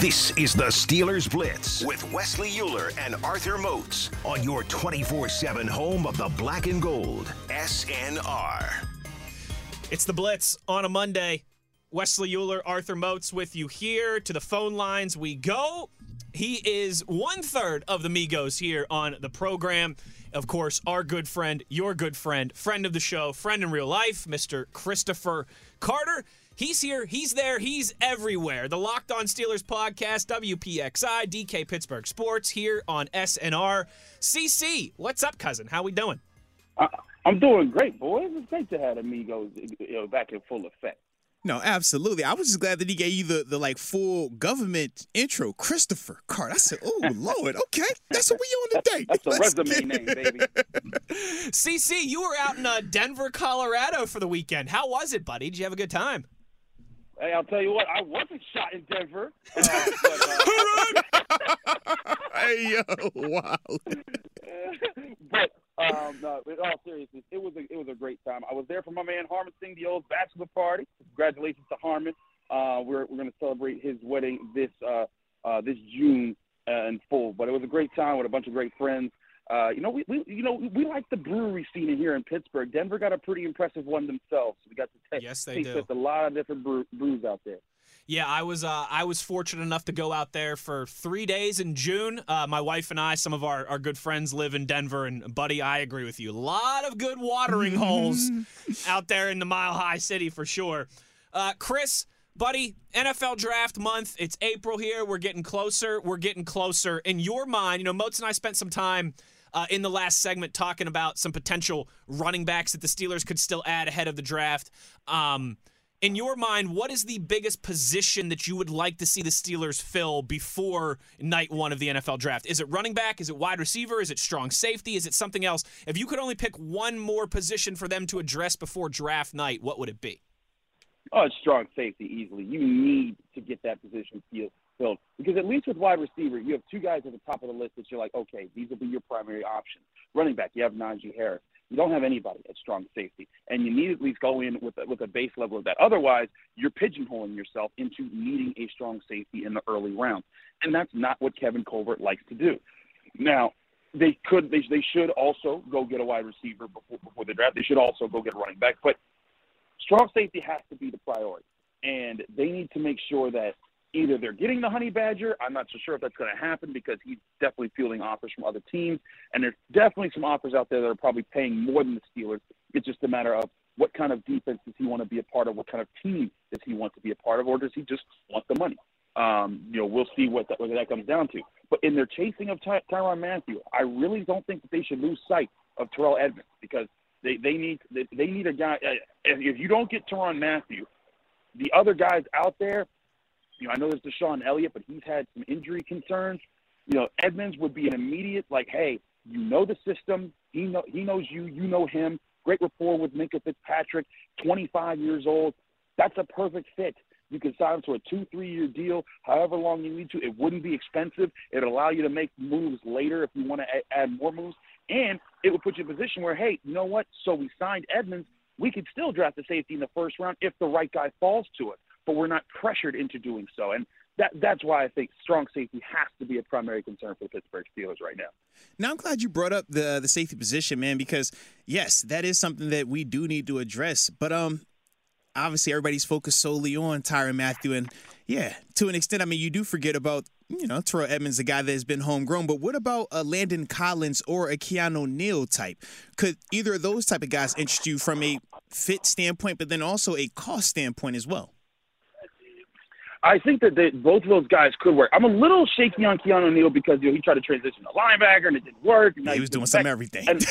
This is the Steelers Blitz with Wesley Euler and Arthur Moats on your 24 7 home of the black and gold, SNR. It's the Blitz on a Monday. Wesley Euler, Arthur Moats with you here. To the phone lines we go. He is one third of the Migos here on the program. Of course, our good friend, your good friend, friend of the show, friend in real life, Mr. Christopher Carter. He's here, he's there, he's everywhere. The Locked On Steelers podcast, WPXI, DK Pittsburgh Sports here on SNR. CC, what's up, cousin? How we doing? I, I'm doing great, boys. It's great to have Amigos you know, back in full effect. No, absolutely. I was just glad that he gave you the, the like full government intro, Christopher Card. I said, "Oh Lord, okay, that's what we on today." that's the resume name, baby. CC, you were out in uh, Denver, Colorado for the weekend. How was it, buddy? Did you have a good time? Hey, I'll tell you what, I wasn't shot in Denver. Uh, but, uh, hey yo, wow. but um, no, in all seriousness, it was a it was a great time. I was there for my man Harmon Singh Dio's bachelor party. Congratulations to Harmon. Uh, we're we're going to celebrate his wedding this uh, uh, this June uh, in full. But it was a great time with a bunch of great friends. Uh, you know, we, we you know we like the brewery scene in here in Pittsburgh. Denver got a pretty impressive one themselves. We got to t- Yes, they taste do. with a lot of different brew- brews out there. Yeah, I was uh, I was fortunate enough to go out there for three days in June. Uh, my wife and I, some of our, our good friends live in Denver, and buddy, I agree with you. A lot of good watering holes out there in the Mile High City for sure. Uh, Chris, buddy, NFL draft month. It's April here. We're getting closer. We're getting closer. In your mind, you know, Moats and I spent some time uh, in the last segment talking about some potential running backs that the Steelers could still add ahead of the draft. Um, in your mind, what is the biggest position that you would like to see the Steelers fill before night one of the NFL draft? Is it running back? Is it wide receiver? Is it strong safety? Is it something else? If you could only pick one more position for them to address before draft night, what would it be? Oh, it's strong safety easily. You need to get that position filled filled because at least with wide receiver, you have two guys at the top of the list that you're like, okay, these will be your primary options. Running back, you have Najee Harris. You don't have anybody at strong safety, and you need at least go in with a, with a base level of that. Otherwise, you're pigeonholing yourself into needing a strong safety in the early rounds, and that's not what Kevin Colbert likes to do. Now, they could they, they should also go get a wide receiver before before the draft. They should also go get a running back, but strong safety has to be the priority, and they need to make sure that either they're getting the honey badger. I'm not so sure if that's going to happen because he's definitely fielding offers from other teams, and there's definitely some offers out there that are probably paying more than the Steelers. It's just a matter of what kind of defense does he want to be a part of? What kind of team does he want to be a part of, or does he just want the money? Um, you know, we'll see what that, what that comes down to. But in their chasing of Ty- Tyrann Mathieu, I really don't think that they should lose sight of Terrell Edmunds because they, they need they, they need a guy. Uh, if you don't get Tyrann Mathieu, the other guys out there, you know, I know there's DeShon Elliott, but he's had some injury concerns. You know, Edmunds would be an immediate like, hey, you know the system. He know he knows you. You know him. Great rapport with Minkah Fitzpatrick. 25 years old. That's a perfect fit. You can sign him to a two, three year deal, however long you need to. It wouldn't be expensive. It'd allow you to make moves later if you want to add more moves. And it would put you in a position where, hey, you know what? So we signed Edmunds. We could still draft a safety in the first round if the right guy falls to it, but we're not pressured into doing so. And that, that's why I think strong safety has to be a primary concern for the Pittsburgh Steelers right now. Now I'm glad you brought up the the safety position, man, because yes, that is something that we do need to address. But um, obviously everybody's focused solely on Tyrann Mathieu, and yeah, to an extent, I mean, you do forget about you know Terrell Edmunds, the guy that has been homegrown. But what about a Landon Collins or a Keanu Neal type? Could either of those type of guys interest you from a fit standpoint, but then also a cost standpoint as well? I think that they, both of those guys could work. I'm a little shaky on Keanu Neal because you know he tried to transition to linebacker and it didn't work. And Yeah, he was doing back. some everything. And,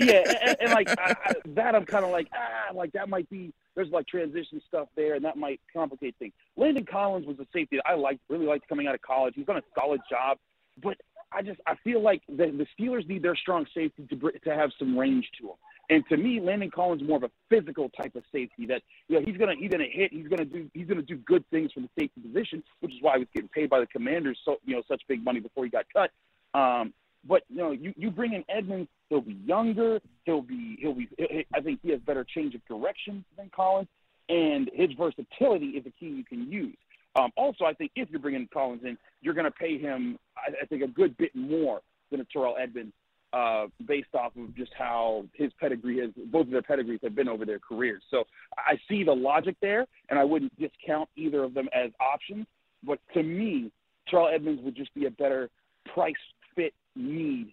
yeah, and, and like I, I, that, I'm kind of like ah, like that might be there's like transition stuff there, and that might complicate things. Landon Collins was a safety that I liked, really liked coming out of college. He's done a solid job, but I just I feel like the, the Steelers need their strong safety to br- to have some range to him. And to me, Landon Collins is more of a physical type of safety that you know he's gonna he's gonna hit, he's gonna do he's gonna do good things from the safety position, which is why he was getting paid by the Commanders so you know such big money before he got cut. Um, but you know, you, you bring in Edmunds, he'll be younger, he'll be he'll be I think he has better change of direction than Collins, and his versatility is a key you can use. Um, also, I think if you're bringing Collins in, you're going to pay him, I, I think, a good bit more than a Terrell Edmunds uh, based off of just how his pedigree has, both of their pedigrees have been over their careers. So I see the logic there, and I wouldn't discount either of them as options. But to me, Terrell Edmunds would just be a better price fit need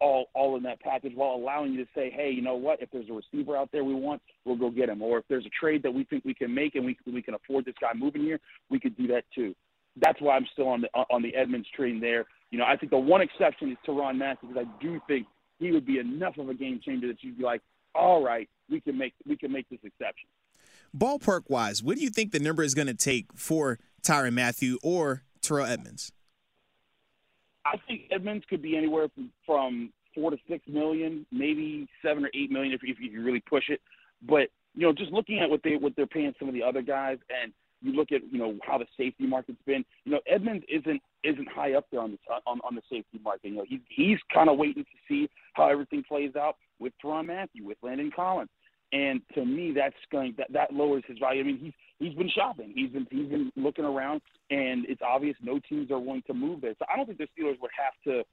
all all in that package while allowing you to say, hey, you know what? If there's a receiver out there we want, we'll go get him. Or if there's a trade that we think we can make and we we can afford this guy moving here, we could do that too. That's why I'm still on the uh, on the Edmunds train there. You know, I think the one exception is Tyrann Mathieu because I do think he would be enough of a game changer that you'd be like, all right, we can make we can make this exception. Ballpark wise, what do you think the number is going to take for Tyrann Mathieu or Terrell Edmunds? I think Edmonds could be anywhere from, from four to six million, maybe seven or eight million if, if you really push it. But you know, just looking at what they what they're paying some of the other guys, and you look at you know how the safety market's been. You know, Edmunds isn't isn't high up there on the on, on the safety market. You know, he's he's kind of waiting to see how everything plays out with Tyrann Mathieu, with Landon Collins. And to me, that's going that that lowers his value. I mean, he's he's been shopping, he's been he's been looking around, and it's obvious no teams are willing to move there. So I don't think the Steelers would have to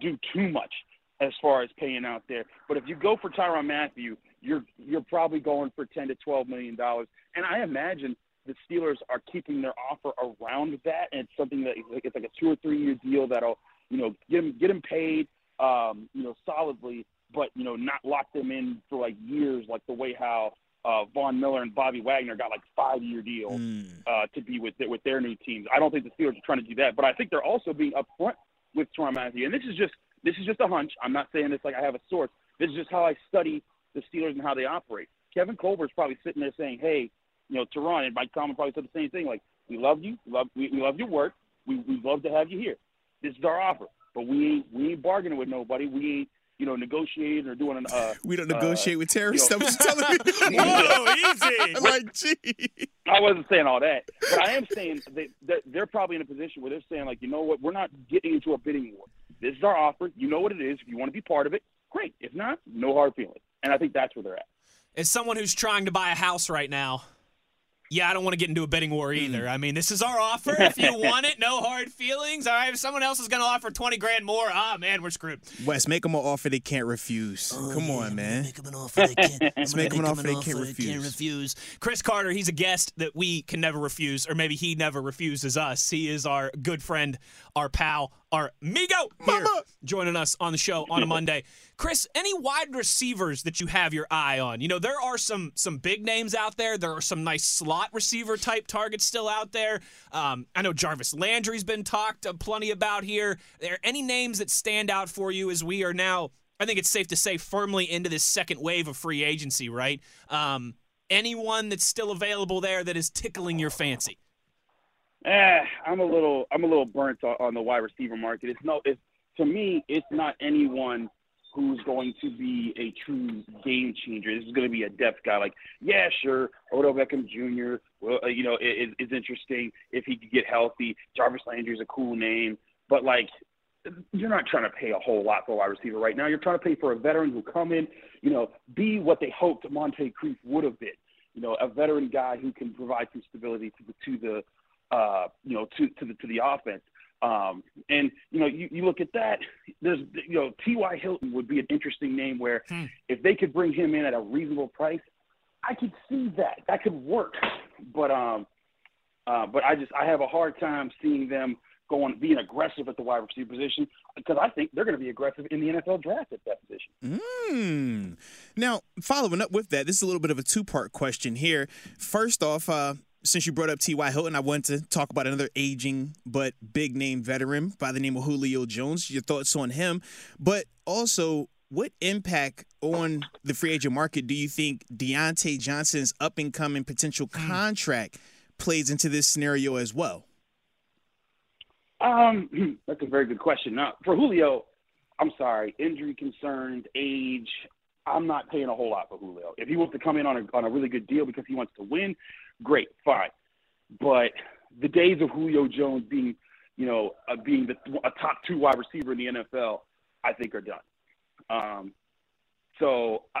do too much as far as paying out there. But if you go for Tyrann Mathieu, you're you're probably going for ten to twelve million dollars. And I imagine the Steelers are keeping their offer around that, and it's something that it's like a two or three year deal that'll you know get him get him paid um, you know solidly but you know not lock them in for like years, like the way how uh, Von Miller and Bobby Wagner got like five year deals mm. uh, to be with with their new teams. I don't think the Steelers are trying to do that, but I think they're also being upfront with Tyrann Mathieu. And this is just this is just a hunch. I'm not saying this like I have a source. This is just how I study the Steelers and how they operate. Kevin Colbert's probably sitting there saying, "Hey, you know, Tyrann and Mike Tomlin probably said the same thing. Like, we love you, we love we, we love your work, we we love to have you here. This is our offer, but we ain't we ain't bargaining with nobody. We ain't you know, negotiating or doing an. Uh, we don't negotiate uh, with terrorists. You know, telling me. Whoa, easy. like, gee. I wasn't saying all that, but I am saying that they're probably in a position where they're saying, like, you know what, we're not getting into a bidding war. This is our offer. You know what it is. If you want to be part of it, great. If not, no hard feelings. And I think that's where they're at. As someone who's trying to buy a house right now, yeah, I don't want to get into a betting war either. Mm. I mean, this is our offer. If you want it, no hard feelings. All right, if someone else is going to offer 20 grand more, ah, man, we're screwed. Wes, make them an offer they can't refuse. Oh, Come yeah, on, man. Make them an offer they can't, Let's make, them an offer they can't refuse. can't refuse. Chris Carter, he's a guest that we can never refuse, or maybe he never refuses us. He is our good friend, our pal, our Migo here Mama. joining us on the show on a Monday. Chris, any wide receivers that you have your eye on? You know, there are some some big names out there. There are some nice slot receiver type targets still out there. Um, I know Jarvis Landry's been talked uh, plenty about here. Are there any names that stand out for you as we are now? I think it's safe to say firmly into this second wave of free agency, right? Um, anyone that's still available there that is tickling your fancy? Eh, I'm a little I'm a little burnt on, the wide receiver market. It's no, it's to me, it's not anyone who's going to be a true game changer. This is going to be a depth guy. Like, yeah, sure, Odell Beckham Jr. Well, uh, you know, is, is interesting if he could get healthy. Jarvis Landry is a cool name, but like, you're not trying to pay a whole lot for a wide receiver right now. You're trying to pay for a veteran who come in, you know, be what they hoped Moncrief would have been. You know, a veteran guy who can provide some stability to the to the uh, you know to to the to the offense. Um, and you know, you, you look at that. There's you know, T.Y. Hilton would be an interesting name where hmm. if they could bring him in at a reasonable price, I could see that that could work. But um, uh, but I just I have a hard time seeing them going being aggressive at the wide receiver position because I think they're going to be aggressive in the NFL draft at that position. Mm. Now, following up with that, this is a little bit of a two part question here. First off, uh, since you brought up T.Y. Hilton, I wanted to talk about another aging but big name veteran by the name of Julio Jones. Your thoughts on him, but also what impact on the free agent market do you think Diontae Johnson's up and coming potential hmm. contract plays into this scenario as well? Um, that's a very good question. Now, for Julio, I'm sorry, injury concerns, age. I'm not paying a whole lot for Julio. If he wants to come in on a on a really good deal because he wants to win, great, fine. But the days of Julio Jones being, you know, uh, being the, a top two wide receiver in the NFL, I think are done. Um, so I,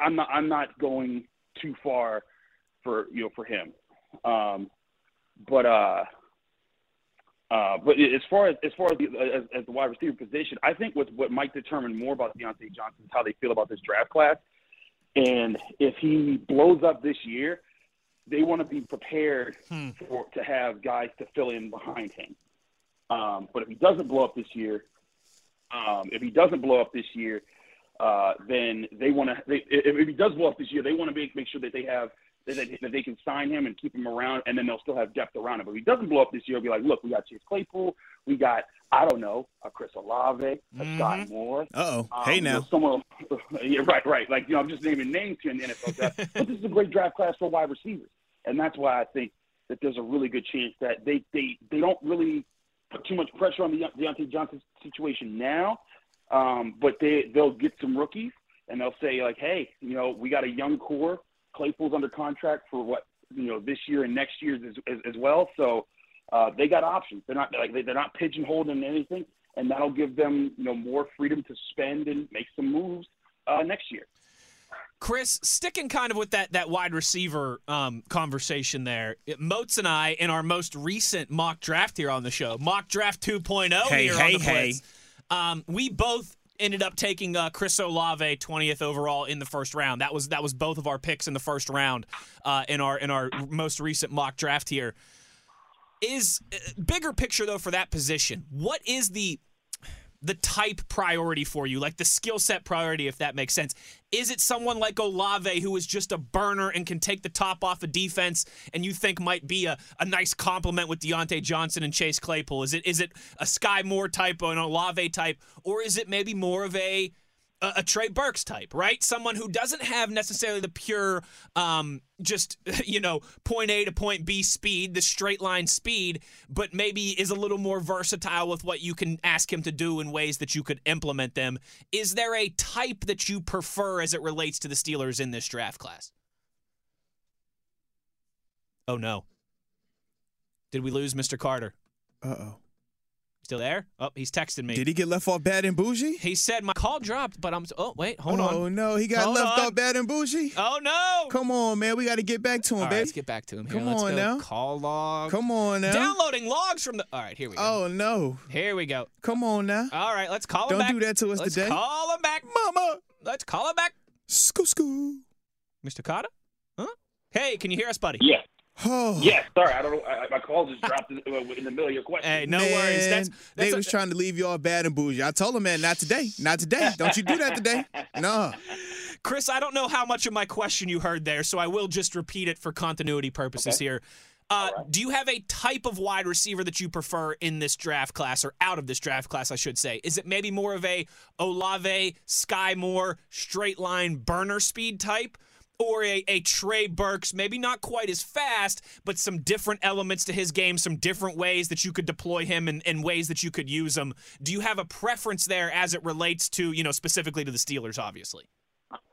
I'm not I'm not going too far for you know for him. Um, but uh, Uh, but as far as as far as the, as, as the wide receiver position, I think what what might determine more about Diontae Johnson is how they feel about this draft class. And if he blows up this year, they want to be prepared Hmm. for to have guys to fill in behind him. Um, but if he doesn't blow up this year, um, if he doesn't blow up this year, uh, then they want to. If, if he does blow up this year, they want to make make sure that they have that they, that they can sign him and keep him around, and then they'll still have depth around him. But if he doesn't blow up this year, it'll be like, look, we got Chase Claypool, we got I don't know, a Chris Olave, a Skyy Moore. Uh oh. Um, hey you know, now. someone, yeah, right, right. Like you know, I'm just naming names here in the NFL draft, but this is a great draft class for wide receivers, and that's why I think that there's a really good chance that they they they don't really put too much pressure on the Diontae Johnson situation now, um, but they they'll get some rookies and they'll say like, hey, you know, we got a young core. Claypool's under contract for what you know this year and next year as, as, as well, so. Uh, they got options. They're not like they're not pigeonholed in anything, and that'll give them you know more freedom to spend and make some moves uh, next year. Chris, sticking kind of with that that wide receiver um, conversation there, Moats and I, in our most recent mock draft here on the show, mock draft 2.0 Hey, here hey, on the hey. Blitz, um, we both ended up taking uh, Chris Olave 20th overall in the first round. That was that was both of our picks in the first round uh, in our in our most recent mock draft here. Is uh, bigger picture though for that position? What is the the type priority for you, like the skill set priority, if that makes sense. Is it someone like Olave who is just a burner and can take the top off of defense and you think might be a, a nice complement with Diontae Johnson and Chase Claypool? Is it is it a Skyy Moore type or an Olave type, or is it maybe more of a a, a Trey Burks type, right? Someone who doesn't have necessarily the pure, um, just you know, point A to point B speed, the straight line speed, but maybe is a little more versatile with what you can ask him to do in ways that you could implement them. Is there a type that you prefer as it relates to the Steelers in this draft class? Oh no. Did we lose Mr. Carter? Uh oh. Still there? Oh, he's texting me. Did he get left off bad and bougie? He said my call dropped, but I'm. Oh wait, hold oh on. Oh no, he got Hold left on. off bad and bougie. Oh no! Come on, man. We got to get back to him, All right, baby. let's get back to him. Here. Come Let's on go. now. Call log. Come on now. Downloading logs from the. All right, here we go. Oh no. Here we go. Come on now. All right, let's call him back. Don't back. do that to us let's today. call him back. Mama. Let's call him back. Scoo scoo. Mr. Cotta? Huh? Hey, can you hear us, buddy? Yeah, Oh. yeah. Sorry, I don't know. I, my call just dropped in, in the middle of your question. Hey, no man, worries. That's, they a- was trying to leave you all bad and bougie. I told him, man, not today. Not today. Don't you do that today. No. Chris, I don't know how much of my question you heard there, so I will just repeat it for continuity purposes Okay. here. Uh, Do you have a type of wide receiver that you prefer in this draft class, or out of this draft class, I should say? Is it maybe more of a Olave, Skyy Moore, straight line burner speed type? Or a, a Trey Burks, maybe not quite as fast, but some different elements to his game, some different ways that you could deploy him and, and ways that you could use him. Do you have a preference there as it relates to, you know, specifically to the Steelers, obviously?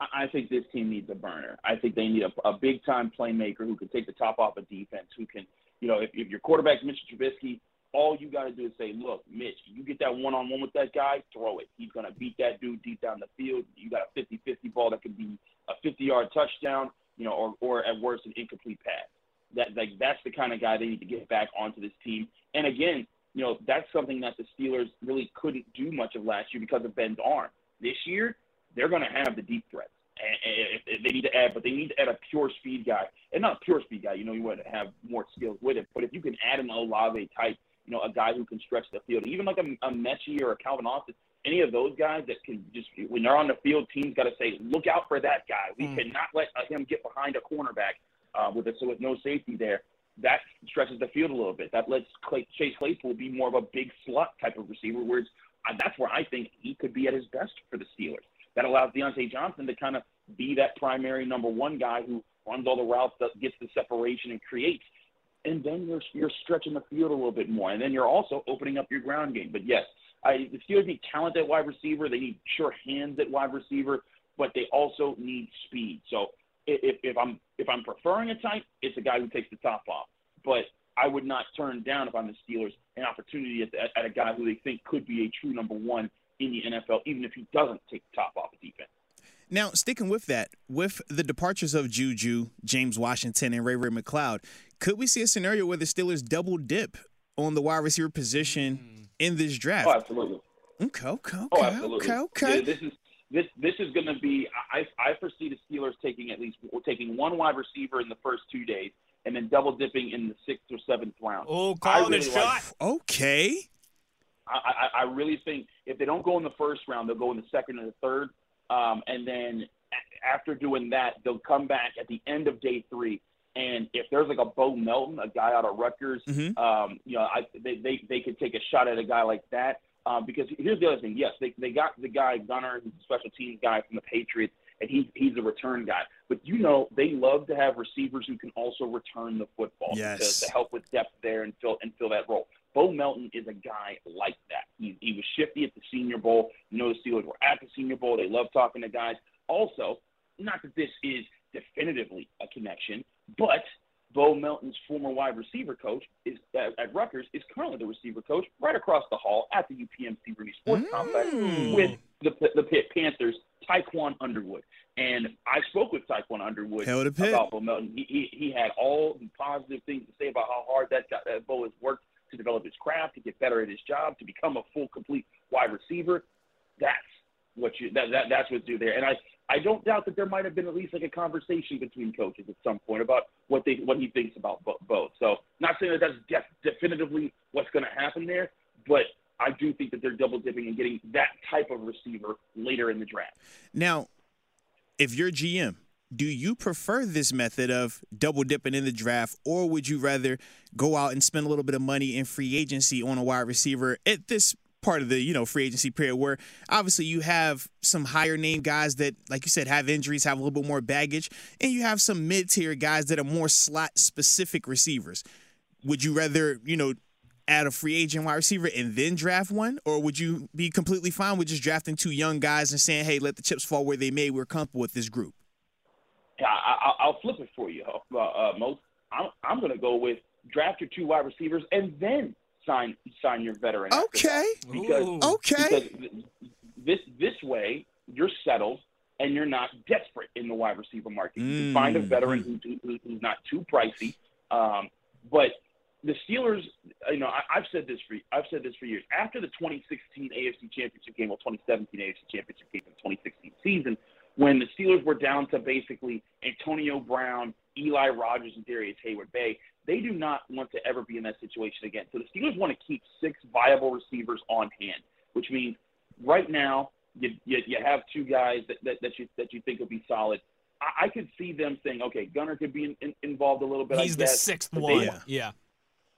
I think this team needs a burner. I think they need a, a big time playmaker who can take the top off of defense. Who can, you know, if, if your quarterback's Mitch Trubisky, all you got to do is say, "Look, Mitch, you get that one on one with that guy, throw it. He's gonna beat that dude deep down the field. You got a 50-50 ball that could be a 50 yard touchdown, you know, or or at worst an incomplete pass. That like that's the kind of guy they need to get back onto this team. And again, you know, that's something that the Steelers really couldn't do much of last year because of Ben's arm. This year, they're going to have the deep threats. And, and if they need to add, but they need to add a pure speed guy, and not a pure speed guy. You know, you want to have more skills with it. But if you can add an Olave type, you know, a guy who can stretch the field, even like a, a Metchie or a Calvin Austin, any of those guys that can just when they're on the field, teams got to say, look out for that guy. We Mm. cannot let uh, him get behind a cornerback uh, with it, so with no safety there. That stretches the field a little bit. That lets Clay, Chase Claypool be more of a big slot type of receiver. Whereas uh, that's where I think he could be at his best for the Steelers. That allows Diontae Johnson to kind of be that primary number one guy who runs all the routes, that gets the separation, and creates. And then you're you're stretching the field a little bit more, and then you're also opening up your ground game. But yes, I, the Steelers need talent at wide receiver. They need sure hands at wide receiver, but they also need speed. So if, if I'm if I'm preferring a type, it's a guy who takes the top off. But I would not turn down if I'm the Steelers an opportunity at, at, at a guy who they think could be a true number one in the NFL, even if he doesn't take the top off the defense. Now, sticking with that, with the departures of Juju, James Washington, and Ray Ray McCloud, could we see a scenario where the Steelers double dip on the wide receiver position hmm. In this draft. Oh, absolutely. Okay, okay, okay, Oh, absolutely. okay, okay. Yeah, This is this this is going to be. I I foresee the Steelers taking at least taking one wide receiver in the first two days, and then double dipping in the sixth or seventh round. Oh, I calling really a like- shot. Okay. I, I, I really think if they don't go in the first round, they'll go in the second and the third, um, and then after doing that, they'll come back at the end of day three. And if there's like a Bo Melton, a guy out of Rutgers, Mhm. um, you know, I, they, they they could take a shot at a guy like that. Um, because here's the other thing. Yes, they they got the guy Gunner, who's a special teams guy from the Patriots, and he's he's a return guy. But you know, they love to have receivers who can also return the football Yes. to, to help with depth there and fill and fill that role. Bo Melton is a guy like that. He, he was shifty at the Senior Bowl. You know, the Steelers were at the Senior Bowl. They love talking to guys. Also, not that this is definitively a connection, but Bo Melton's former wide receiver coach is at, at Rutgers is currently the receiver coach right across the hall at the UPMC Rooney Sports Complex Mm. with the the Pitt Panthers, Tiquan Underwood. And I spoke with Tiquan Underwood Hell to Pitt. about Bo Melton. He, he he had all the positive things to say about how hard that guy, that Bo has worked to develop his craft, to get better at his job, to become a full, complete wide receiver. That's what you that, that that's what's due there. And I I don't doubt that there might have been at least like a conversation between coaches at some point about what they what he thinks about both. So not saying that that's def- definitively what's going to happen there, but I do think that they're double dipping and getting that type of receiver later in the draft. Now, if you're GM, do you prefer this method of double dipping in the draft, or would you rather go out and spend a little bit of money in free agency on a wide receiver at this part of the you know free agency period where obviously you have some higher name guys that like you said have injuries have a little bit more baggage and you have some mid-tier guys that are more slot specific receivers would you rather you know add a free agent wide receiver and then draft one, or would you be completely fine with just drafting two young guys and saying, "Hey, let the chips fall where they may. We're comfortable with this group." I, I, I'll flip it for you, uh, uh, Mo. I'm, I'm going to go with draft your two wide receivers and then sign sign your veteran. Okay, Because Ooh. okay. because this this way you're settled and you're not desperate in the wide receiver market. You can find a Mm. veteran who, who, who's not too pricey. Um, but the Steelers, you know, I, I've said this for I've said this for years. After the 2016 AFC Championship game, or 2017 AFC Championship game, and 2016 season, when the Steelers were down to basically Antonio Brown, Eli Rogers, and Darrius Heyward-Bey, they do not want to ever be in that situation again. So the Steelers want to keep six viable receivers on hand, which means right now you, you, you have two guys that, that, that you that you think will be solid. I, I could see them saying, okay, Gunner could be in, in, involved a little bit. He's the sixth one. want- Yeah.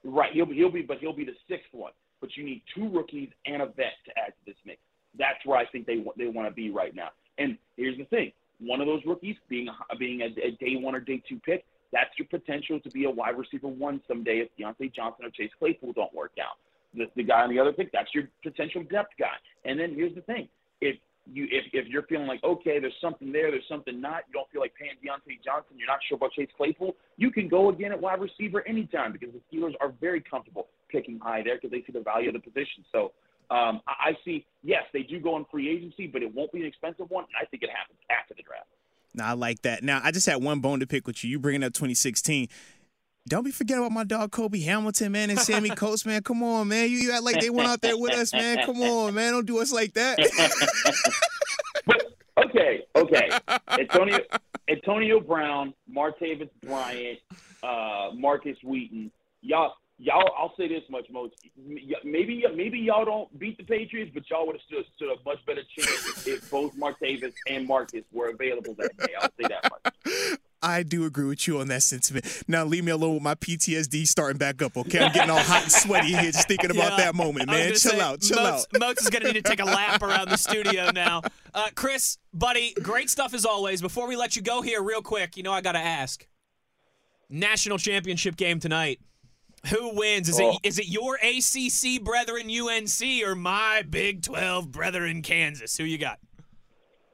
Right, he'll be he'll be, but he'll be the sixth one. But you need two rookies and a vet to add to this mix. That's where I think they want they want to be right now. And here's the thing: one of those rookies being being a, a day one or day two pick, that's your potential to be a wide receiver one someday if Diontae Johnson or Chase Claypool don't work out. The, the guy on the other pick, that's your potential depth guy. And then here's the thing: if you if, if you're feeling like okay, there's something there, there's something not, you don't feel like paying Diontae Johnson, you're not sure about Chase Claypool, you can go again at wide receiver anytime because the Steelers are very comfortable picking high there because they see the value of the position. So um, I, I see, yes, they do go in free agency, but it won't be an expensive one. And I think it happens after the draft. Now I like that. Now I just had one bone to pick with you. You bringing up 2016. Don't be forgetting about my dog Cobi Hamilton, man, and Sammy Coates, man. Come on, man. You, you act like they went out there with us, man. Come on, man. Don't do us like that. But okay, okay, Antonio Antonio Brown, Martavis Bryant, uh, Markus Wheaton, y'all. Y'all, I'll say this much, Mo. Maybe, maybe y'all don't beat the Patriots, but y'all would have stood, stood a much better chance if both Martavis and Markus were available that day. I'll say that much. I do agree with you on that sentiment. Now leave me alone with my PTSD starting back up, okay? I'm getting all hot and sweaty here just thinking about Yeah. that moment, man. Chill say, out, chill Moats, out. Moats is going to need to take a lap around the studio now. Uh, Chris, buddy, great stuff as always. Before we let you go here, real quick, you know I got to ask. National championship game tonight. Who wins? Is Oh. it is it your ACC brethren UNC or my Big 12 brethren Kansas? Who you got?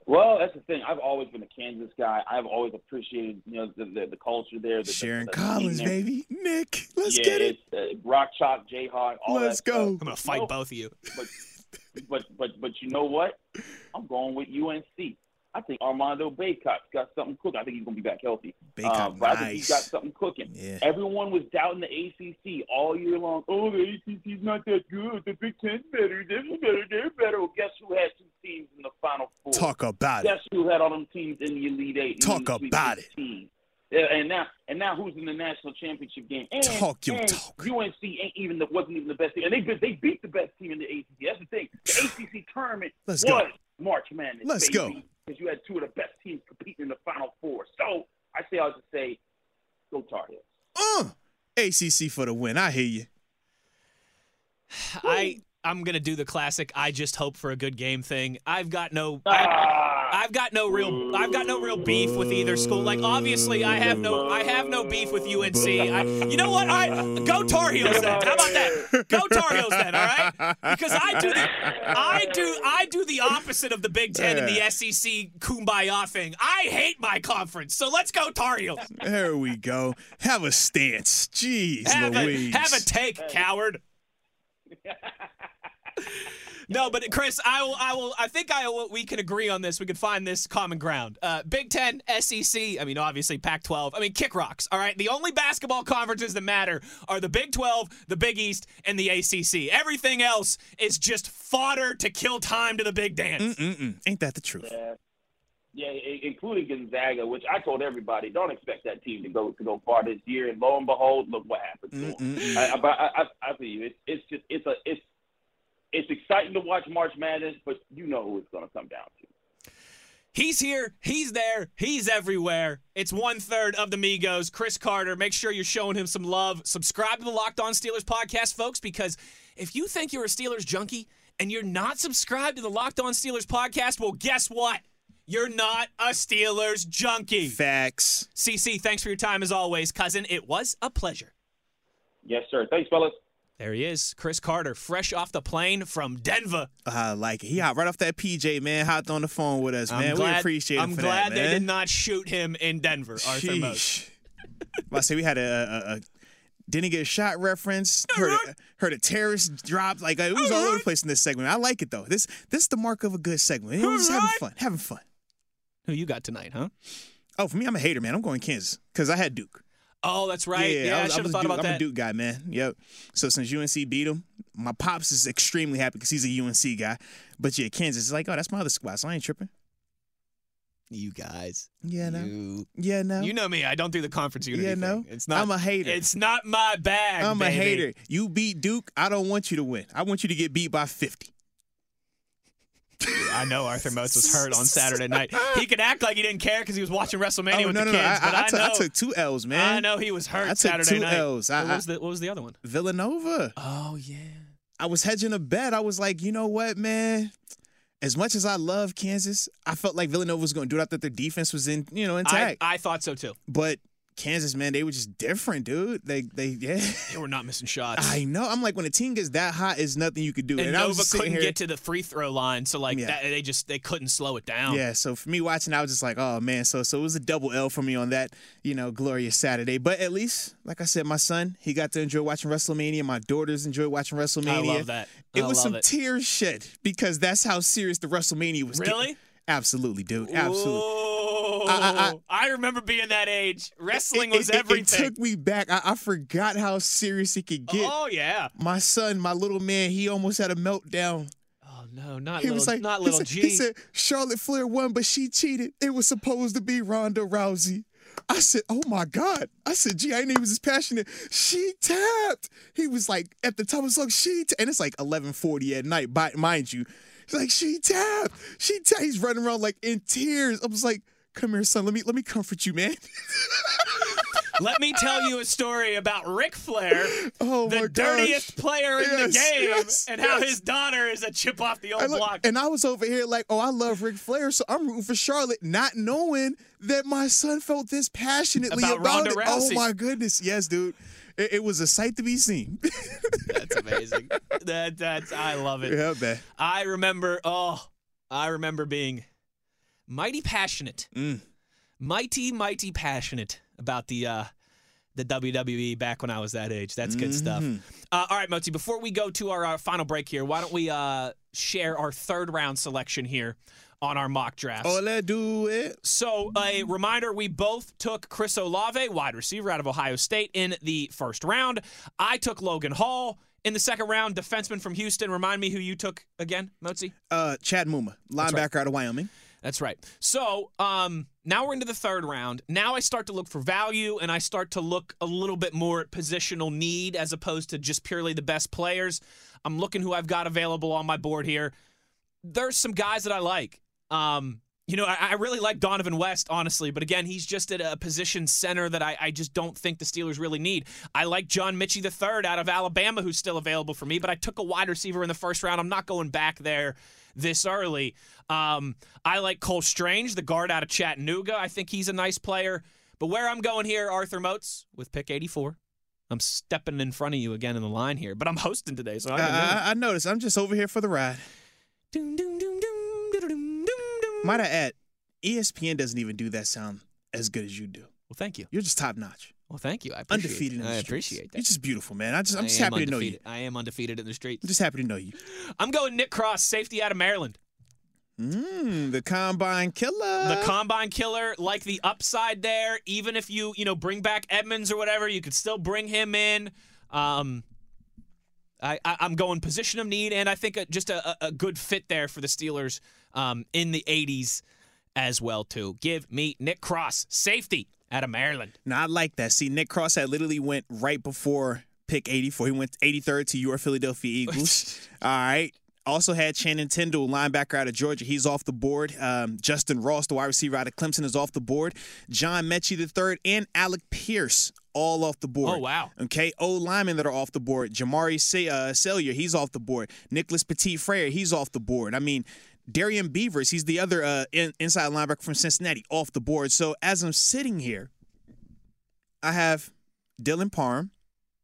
Well, that's the thing. I've always been a Kansas guy. I've always appreciated, you know, the the, the culture there. The, Sharon the, the Collins, there. baby. Nick, let's yeah, get it. it's uh, Rock Chalk, Jayhawk, all Let's that go. stuff. I'm going to fight No. both of you. but but but but you know what? I'm going with UNC. I think Armando Bacot's got something cooking. I think he's gonna be back healthy. Bacot, Um, but I think he's got something cooking. Yeah. Everyone was doubting the ACC all year long. Oh, the ACC's not that good. The Big Ten's better. Is better. They're better. Well, guess who had two teams in the Final Four? Talk about it. Guess who had all them teams in the Elite Eight? Talk in the Sweet about it. 16? Yeah, and now, and now, who's in the national championship game? And, Talk your and talk. UNC ain't even the, wasn't even the best team, and they they beat the best team in the ACC. That's the thing. The ACC tournament Let's was go. March Madness. Let's go. Because you had two of the best teams competing in the Final Four. So I say I'll just say, go Tar Heels. Uh, ACC for the win. I hear you. I I'm gonna do the classic. I just hope for a good game thing. I've got no. I, Ah, I've got no real I've got no real beef with either school. Like obviously I have no I have no beef with UNC. I, you know what? I go Tar Heels then. How about that? Go Tar Heels then, all right? Because I do the I do I do the opposite of the Big Ten and the SEC kumbaya thing. I hate my conference. So let's go Tar Heels. There we go. Have a stance. Jeez Have a, Louise. have a take, coward. No, but Chris, I will. I will. I think I will, we can agree on this. We can find this common ground. Uh, Big Ten, SEC. I mean, obviously Pac-12. I mean, kick rocks. All right. The only basketball conferences that matter are the Big 12, the Big East, and the ACC. Everything else is just fodder to kill time to the big dance. Mm-mm-mm. Ain't that the truth? Yeah, yeah, including Gonzaga, which I told everybody don't expect that team to go to go far this year. And lo and behold, look what happened to them. I, I, but I, I, I feel you. It's, it's just it's a it's it's exciting to watch March Madness, but you know who it's going to come down to. He's here. He's there. He's everywhere. It's one third of the Migos. Chris Carter. Make sure you're showing him some love. Subscribe to the Locked On Steelers podcast, folks, because if you think you're a Steelers junkie and you're not subscribed to the Locked On Steelers podcast, well, guess what? You're not a Steelers junkie. Facts. CC, thanks for your time as always, cousin. It was a pleasure. Yes, sir. Thanks, fellas. There he is, Chris Carter, fresh off the plane from Denver. I like it. He hot right off that PJ, man. Hopped on the phone with us, man. I'm we glad, appreciate I'm for glad that, they did not shoot him in Denver, Arthur. Sheesh. I say we had a, a, a didn't get a shot reference. Uh-huh. Heard a, heard a terrorist drop. Like uh, it was all over the uh-huh. place in this segment. I like it though. This this is the mark of a good segment. Know, just having fun, having fun. Who you got tonight, huh? Oh, for me, I'm a hater, man. I'm going Kansas because I had Duke. Oh, that's right. Yeah, I, was- should have thought Duke. about I'm that. a Duke guy, man. Yep. So since UNC beat him, my pops is extremely happy because he's a UNC guy. But yeah, Kansas is like, oh, that's my other squad, so I ain't tripping. You guys. Yeah, no. You, Yeah, no. you know me. I don't do the conference unity yeah, no. thing. It's not. I'm a hater. It's not my bag. I'm a hater. You beat Duke. I don't want you to win. I want you to get beat by 50. I know Arthur Moats was hurt on Saturday night. He could act like he didn't care because he was watching WrestleMania oh, with no, the no, kids. no. I, but I, I, took, know. I took two L's, man. I know he was hurt I took Saturday two night. L's. I- what, I- was the, what was the other one? Villanova. Oh yeah. I was hedging a bet. I was like, you know what, man? As much as I love Kansas, I felt like Villanova was going to do it. I thought their defense was in, you know, I, intact. I thought so too. but Kansas, man, they were just different, dude. They, they, yeah. They were not missing shots. I know. I'm like, when a team gets that hot, it's nothing you could do. and I Nova was couldn't here, get to the free throw line, so like Yeah. that, they just they couldn't slow it down. Yeah, so for me watching, I was just like, oh man, so so it was a double L for me on that, you know, glorious Saturday. But at least, like I said, my son, he got to enjoy watching WrestleMania. My daughters enjoyed watching WrestleMania. I love that. It I was love some it. tears shed because that's how serious the WrestleMania was. getting. Really? Absolutely, dude. Absolutely. Ooh, I- I, oh, I- remember being that age. Wrestling It- was it- everything. It took me back. I, I forgot how serious it could get. oh yeah. My son, my little man, he almost had a meltdown. Oh no, not He little, was like, not he little said, G. He said Charlotte Flair won, but she cheated. It was supposed to be Ronda Rousey. I said, "Oh my God!" I said, "Gee, I didn't even was as passionate." She tapped. He was like, at the top of the song, she ta-, and it's like 11:40 at night. By, mind you, he's like, "She tapped. She tapped." He's running around like in tears. I was like, "Come here, son. Let me let me comfort you, man." Let me tell you a story about Ric Flair, Oh the gosh. dirtiest player in the game, yes, and how yes. his daughter is a chip off the old look- block. and I was over here like, oh, I love Ric Flair, so I'm rooting for Charlotte, not knowing that my son felt this passionately About about, Ronda it. Oh Rousey. Oh my goodness, yes, dude. It, it was a sight to be seen. That's amazing. that that's I love it. yeah, man. I remember. Oh, I remember being mighty passionate, Mm. mighty mighty passionate about the uh, the WWE back when I was that age. That's good stuff. Mhm. Uh, all right, Moti. Before we go to our uh, final break here, why don't we uh, share our third round selection here on our mock draft? Oh, let's do it. So, a reminder we both took Chris Olave, wide receiver out of Ohio State, in the first round. I took Logan Hall in the second round, defenseman from Houston. Remind me who you took again, Motzi? Uh, Chad Muma, linebacker out of Wyoming. That's right. So um, now we're into the third round. Now I start to look for value and I start to look a little bit more at positional need as opposed to just purely the best players. I'm looking who I've got available on my board here. There's some guys that I like. Um, you know, I, I, really like Donovan West, honestly, but again, he's just at a position center that I, I just don't think the Steelers really need. I like John Metchie III out of Alabama, who's still available for me, but I took a wide receiver in the first round. I'm not going back there this early. Um, I like Cole Strange, the guard out of Chattanooga. I think he's a nice player. But where I'm going here, Arthur Moats, with pick 84. I'm stepping in front of you again in the line here, but I'm hosting today, so I, I, I noticed. I'm just over here for the ride. Might I add, ESPN doesn't even do that sound as good as you do. Well, thank you. You're just top notch. Well, thank you. I appreciate undefeated. It. I appreciate that. You're just beautiful, man. I just, I'm just happy undefeated. to know you. I am undefeated in the streets. I'm just happy to know you. I'm going Nick Cross, safety out of Maryland. Mm, the combine killer. The combine killer, like the upside there. Even if you, you know, bring back Edmunds or whatever, you could still bring him in. Um, I, I am going position of need, and I think a, just a, a good fit there for the Steelers um, in the 80s as well too. Give me Nick Cross, safety out of Maryland. Now I like that. See, Nick Cross had literally went right before pick 84. He went 83rd to your Philadelphia Eagles. All right. Also had Channing Tindall, linebacker out of Georgia. He's off the board. Um, Justyn Ross, the wide receiver out of Clemson, is off the board. John Metchie III and Alec Pierce all off the board. Oh, wow. Okay. O linemen that are off the board. Jamari Say- uh, Salyer, he's off the board. Nicholas Petit Frere, he's off the board. I mean, Darrian Beavers, he's the other uh, in- inside linebacker from Cincinnati, off the board. So as I'm sitting here, I have Dylan Parham,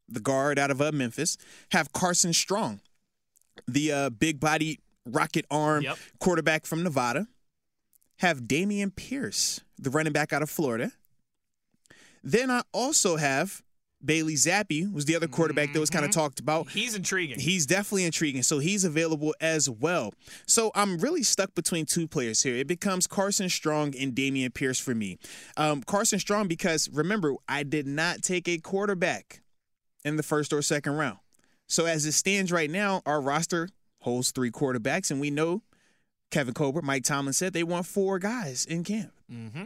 the guard out of uh, Memphis, have Carson Strong, the uh, big body rocket arm Yep. quarterback from Nevada, have Dameon Pierce, the running back out of Florida. Then I also have Bailey Zappe, was the other quarterback that was kind of talked about. He's intriguing. He's definitely intriguing. So he's available as well. So I'm really stuck between two players here. It becomes Carson Strong and Dameon Pierce for me. Um, Carson Strong, because remember, I did not take a quarterback in the first or second round. So as it stands right now, our roster holds three quarterbacks, and we know Kevin Colbert, Mike Tomlin said they want four guys in camp. mm-hmm.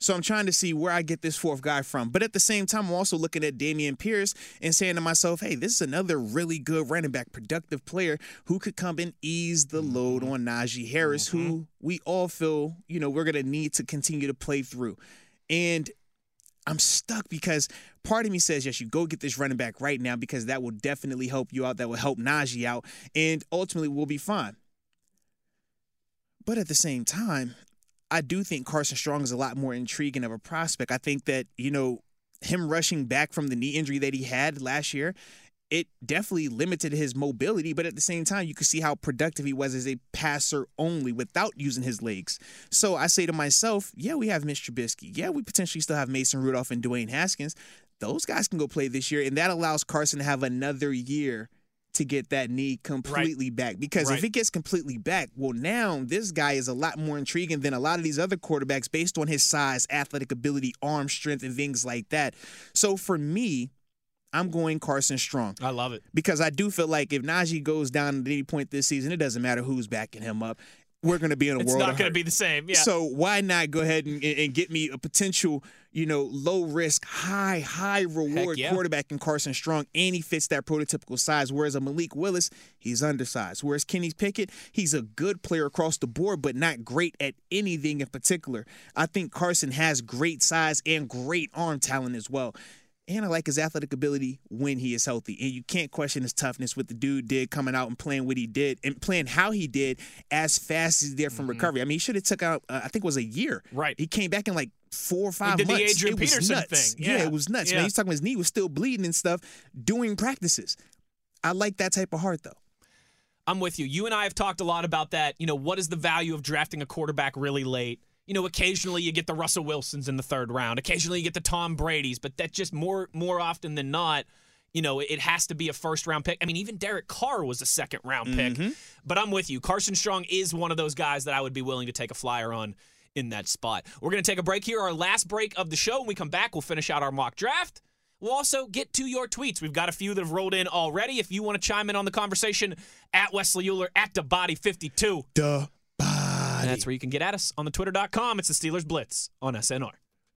So I'm trying to see where I get this fourth guy from. But at the same time, I'm also looking at Dameon Pierce and saying to myself, hey, this is another really good running back, productive player who could come and ease the mm-hmm. load on Najee Harris, who mm-hmm. we all feel, you know, we're going to need to continue to play through. And I'm stuck because part of me says, yes, you go get this running back right now because that will definitely help you out. That will help Najee out. And ultimately, we'll be fine. But at the same time, I do think Carson Strong is a lot more intriguing of a prospect. I think that, you know, him rushing back from the knee injury that he had last year, it definitely limited his mobility, but at the same time, you could see how productive he was as a passer only without using his legs. So I say to myself, yeah, we have Mitch Trubisky. Yeah, we potentially still have Mason Rudolph and Dwayne Haskins. Those guys can go play this year, and that allows Carson to have another year to get that knee completely back. Because Right. if it gets completely back, well, now this guy is a lot more intriguing than a lot of these other quarterbacks based on his size, athletic ability, arm strength, and things like that. So for me, I'm going Carson Strong I love it. because I do feel like if Najee goes down at any point this season, it doesn't matter who's backing him up. We're going to be in a It's world It's not going to be the same. Yeah. So why not go ahead and, and get me a potential, you know, low risk, high high reward yeah. quarterback in Carson Strong, and he fits that prototypical size. Whereas a Malik Willis, he's undersized. Whereas Kenny Pickett, he's a good player across the board, but not great at anything in particular. I think Carson has great size and great arm talent as well. And I like his athletic ability when he is healthy. And you can't question his toughness, what the dude did coming out and playing what he did and playing how he did as fast as he did from recovery. I mean, he should have took out, uh, I think it was a year. Mm-hmm. Right. He came back in like four or five did the months. Adrian it was Peterson nuts. thing. Yeah. Yeah. it was nuts, man. Yeah. He's talking about his knee was still bleeding and stuff doing practices. I like that type of heart, though. I'm with you. You and I have talked a lot about that. You know, what is the value of drafting a quarterback really late? You know, occasionally you get the Russell Wilsons in the third round. Occasionally you get the Tom Brady's, but that just more more often than not. you know, it has to be a first round pick. I mean, even Derek Carr was a second round pick. Mm-hmm. But I'm with you. Carson Strong is one of those guys that I would be willing to take a flyer on in that spot. We're going to take a break here, our last break of the show. When we come back, we'll finish out our mock draft. We'll also get to your tweets. We've got a few that have rolled in already. If you want to chime in on the conversation, at Wesley Euler, at the body 52 The body. That's where you can get at us on the twitter.com. It's the Steelers Blitz on SNR.